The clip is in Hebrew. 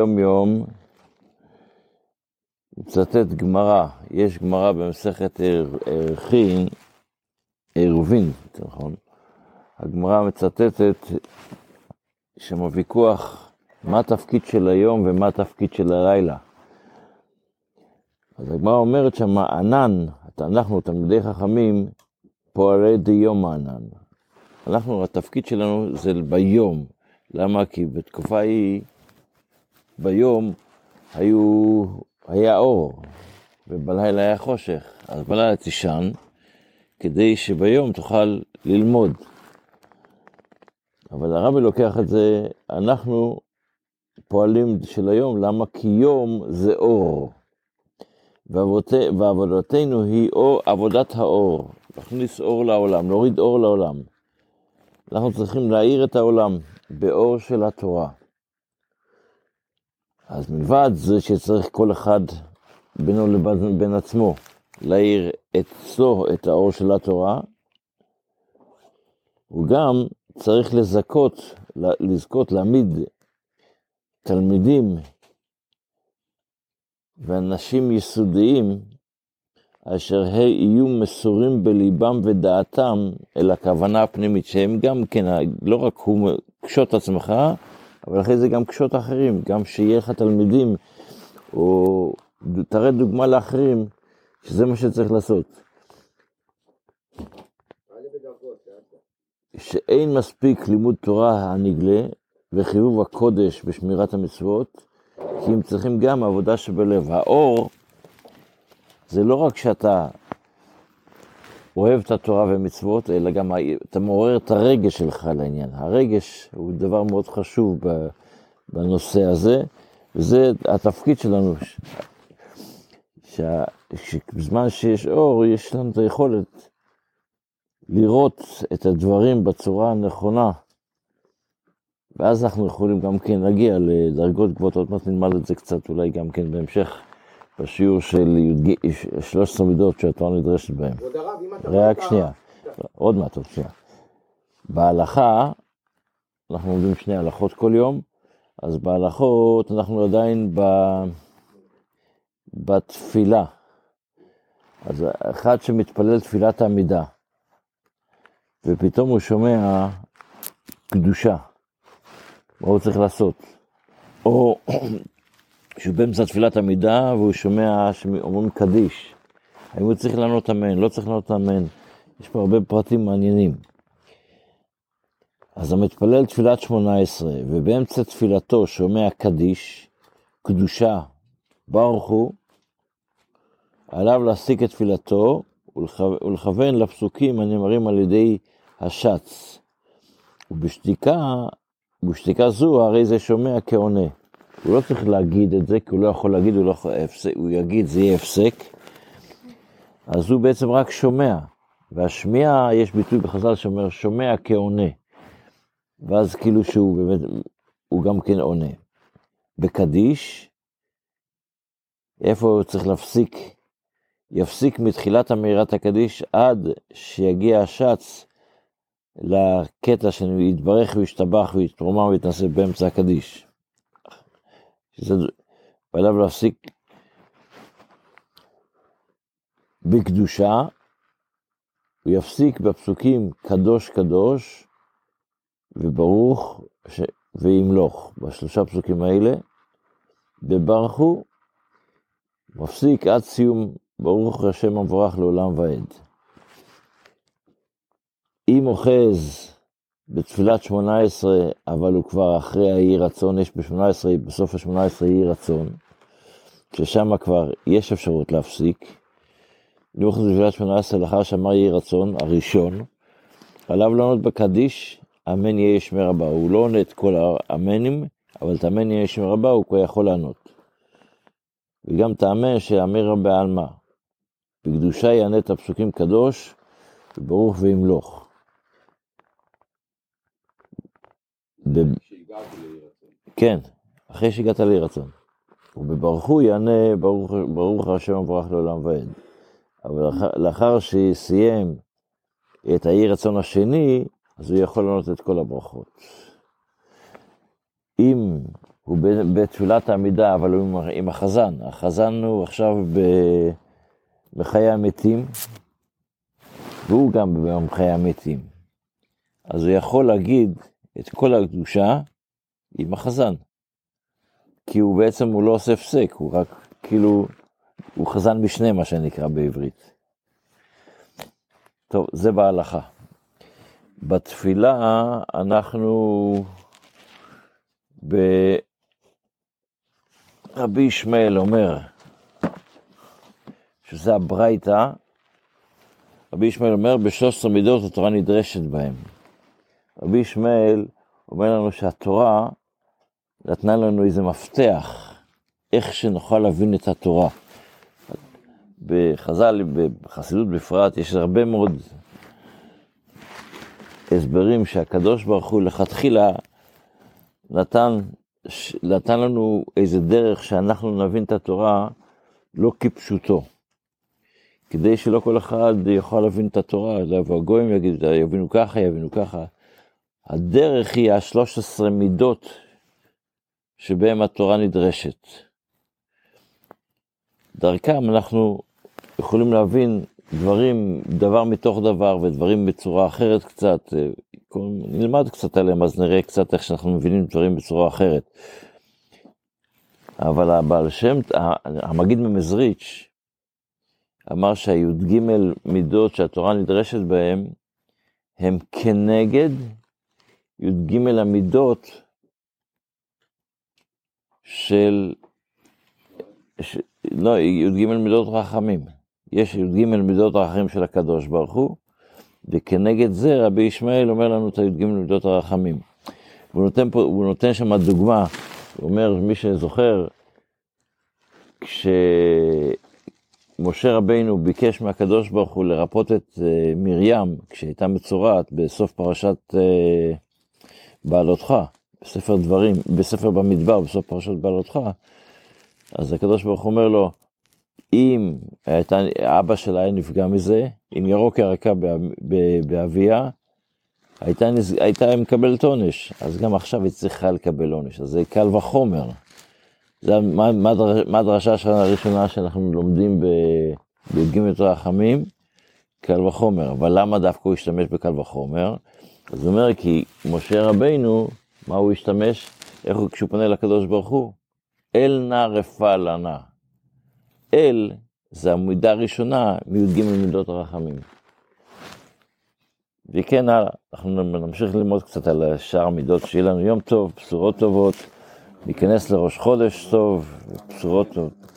יום יום מצטט גמרא, יש גמרא במסכת ערכין, עירובין, נכון? הגמרא מצטטת שם הוויכוח מה התפקיד של היום ומה התפקיד של הלילה. אז הגמרא אומרת שם, ענן, אנחנו תלמידי חכמים, פועלי דיום הענן. אנחנו, התפקיד שלנו זה ביום. למה? כי בתקופה ההיא, ביום, היו, היה אור, ובלילה היה חושך. אז בלילה תישן, כדי שביום תוכל ללמוד. אבל הרבי לוקח את זה, אנחנו פועלים של היום, למה? כי יום זה אור. ועבודתנו היא אור, עבודת האור, להכניס אור לעולם, להוריד אור לעולם. אנחנו צריכים להאיר את העולם באור של התורה. אז מלבד זה שצריך כל אחד בינו לבין בין עצמו להאיר אצלו את האור של התורה, הוא גם צריך לזכות, לזכות להעמיד תלמידים ואנשים יסודיים, אשר יהיו מסורים בליבם ודעתם אל הכוונה הפנימית, שהם גם כן, לא רק הוא קשוט עצמך, אבל אחרי זה גם קשוט אחרים, גם שיהיה לך תלמידים, או תראה דוגמה לאחרים, שזה מה שצריך לעשות. שאין מספיק לימוד תורה הנגלה וחיוב הקודש בשמירת המצוות, כי הם צריכים גם עבודה שבלב. האור זה לא רק שאתה אוהב את התורה ומצוות, אלא גם אתה מעורר את הרגש שלך לעניין. הרגש הוא דבר מאוד חשוב בנושא הזה, וזה התפקיד שלנו, שבזמן שיש אור, יש לנו את היכולת לראות את הדברים בצורה הנכונה. ואז אנחנו יכולים גם כן להגיע לדרגות גבוהות, עוד מעט נלמד את זה קצת אולי גם כן בהמשך, בשיעור של 13 מידות שהתורה נדרשת בהן. רק שנייה, עוד מעט, עוד שנייה. בהלכה, אנחנו לומדים שני הלכות כל יום, אז בהלכות אנחנו עדיין ב... בתפילה. אז אחד שמתפלל תפילת העמידה, ופתאום הוא שומע קדושה. מה הוא צריך לעשות? או שהוא באמצע תפילת עמידה והוא שומע שאומרים קדיש. האם הוא צריך לענות אמן, לא צריך לענות אמן. יש פה הרבה פרטים מעניינים. אז המתפלל תפילת שמונה עשרה, ובאמצע תפילתו שומע קדיש, קדושה, ברוך הוא, עליו להסיק את תפילתו ולכוון לפסוקים הנאמרים על ידי השץ. ובשתיקה בשתיקה זו הרי זה שומע כעונה. הוא לא צריך להגיד את זה, כי הוא לא יכול להגיד, הוא, לא יכול, הוא יגיד, זה יהיה הפסק. אז הוא בעצם רק שומע. והשמיעה, יש ביטוי בחז"ל שאומר, שומע כעונה. ואז כאילו שהוא באמת, הוא גם כן עונה. בקדיש, איפה הוא צריך להפסיק? יפסיק מתחילת אמירת הקדיש עד שיגיע השץ לקטע שיתברך וישתבח ויתרומם ויתנשא באמצע הקדיש. שזה ועליו להפסיק בקדושה, הוא יפסיק בפסוקים קדוש קדוש וברוך ש... וימלוך, בשלושה פסוקים האלה, בברכו, מפסיק עד סיום ברוך השם המבורך לעולם ועד. אם אוחז בתפילת שמונה עשרה, אבל הוא כבר אחרי האי רצון, יש בשמונה עשרה, בסוף השמונה עשרה אי רצון, ששם כבר יש אפשרות להפסיק. אם אוחז בתפילת שמונה עשרה לאחר שאמר יהי רצון, הראשון, עליו לענות בקדיש, אמן יהיה שמר הבא. הוא לא עונה את כל האמנים, אבל את אמן יהיה שמר הבא הוא כבר יכול לענות. וגם את האמן שאמר בעלמא. בקדושה יענה את הפסוקים קדוש, וברוך וימלוך. כן, אחרי שהגעת לאי רצון. ובברכו יענה ברוך, ברוך השם המבורך לעולם ועד. אבל לאחר שסיים את האי רצון השני, אז הוא יכול לענות את כל הברכות. אם הוא בתפילת העמידה, אבל הוא עם החזן. החזן הוא עכשיו ב... בחיי המתים, והוא גם ביום חיי המתים. אז הוא יכול להגיד את כל הקדושה עם החזן. כי הוא בעצם, הוא לא עושה הפסק, הוא רק כאילו, הוא חזן משנה, מה שנקרא בעברית. טוב, זה בהלכה. בתפילה אנחנו ברבי ישמעאל אומר, שזה הברייתא, רבי ישמעאל אומר, ב-13 מידות התורה נדרשת בהם. רבי ישמעאל אומר לנו שהתורה נתנה לנו איזה מפתח, איך שנוכל להבין את התורה. בחז"ל, בחסידות בפרט, יש הרבה מאוד הסברים שהקדוש ברוך הוא לכתחילה נתן, נתן לנו איזה דרך שאנחנו נבין את התורה לא כפשוטו. כדי שלא כל אחד יוכל להבין את התורה, לבוא הגויים יגידו, יבינו ככה, יבינו ככה. הדרך היא השלוש עשרה מידות שבהם התורה נדרשת. דרכם אנחנו יכולים להבין דברים, דבר מתוך דבר ודברים בצורה אחרת קצת. נלמד קצת עליהם, אז נראה קצת איך שאנחנו מבינים דברים בצורה אחרת. אבל הבעל שם, המגיד ממזריץ', אמר שהי"ג מידות שהתורה נדרשת בהן, הם כנגד י"ג המידות של, ש, לא, י"ג מידות רחמים. יש י"ג מידות הרחמים של הקדוש ברוך הוא, וכנגד זה רבי ישמעאל אומר לנו את הי"ג מידות הרחמים. הוא נותן, פה, הוא נותן שם דוגמה, הוא אומר, מי שזוכר, כשמשה רבינו ביקש מהקדוש ברוך הוא לרפות את uh, מרים, כשהייתה מצורעת בסוף פרשת uh, בעלותך, בספר דברים, בספר במדבר, בסוף פרשת בעלותך, אז הקדוש ברוך הוא אומר לו, אם הייתה, אבא שלה היה נפגע מזה, אם ירוק ירקה באביה, הייתה, הייתה מקבלת עונש, אז גם עכשיו היא צריכה לקבל עונש, אז זה קל וחומר. זה מה, מה הדרשה הראשונה שאנחנו לומדים בי"ג רחמים? קל וחומר. אבל למה דווקא הוא השתמש בקל וחומר? אז הוא אומר, כי משה רבינו, מה הוא השתמש? איך הוא, כשהוא פונה לקדוש ברוך הוא? אל נא רפא לנה. אל זה המידה הראשונה מי"ג מידות הרחמים. וכן הלאה, אנחנו נמשיך ללמוד קצת על שאר המידות, שיהיה לנו יום טוב, בשורות טובות, ניכנס לראש חודש טוב, בשורות טובות.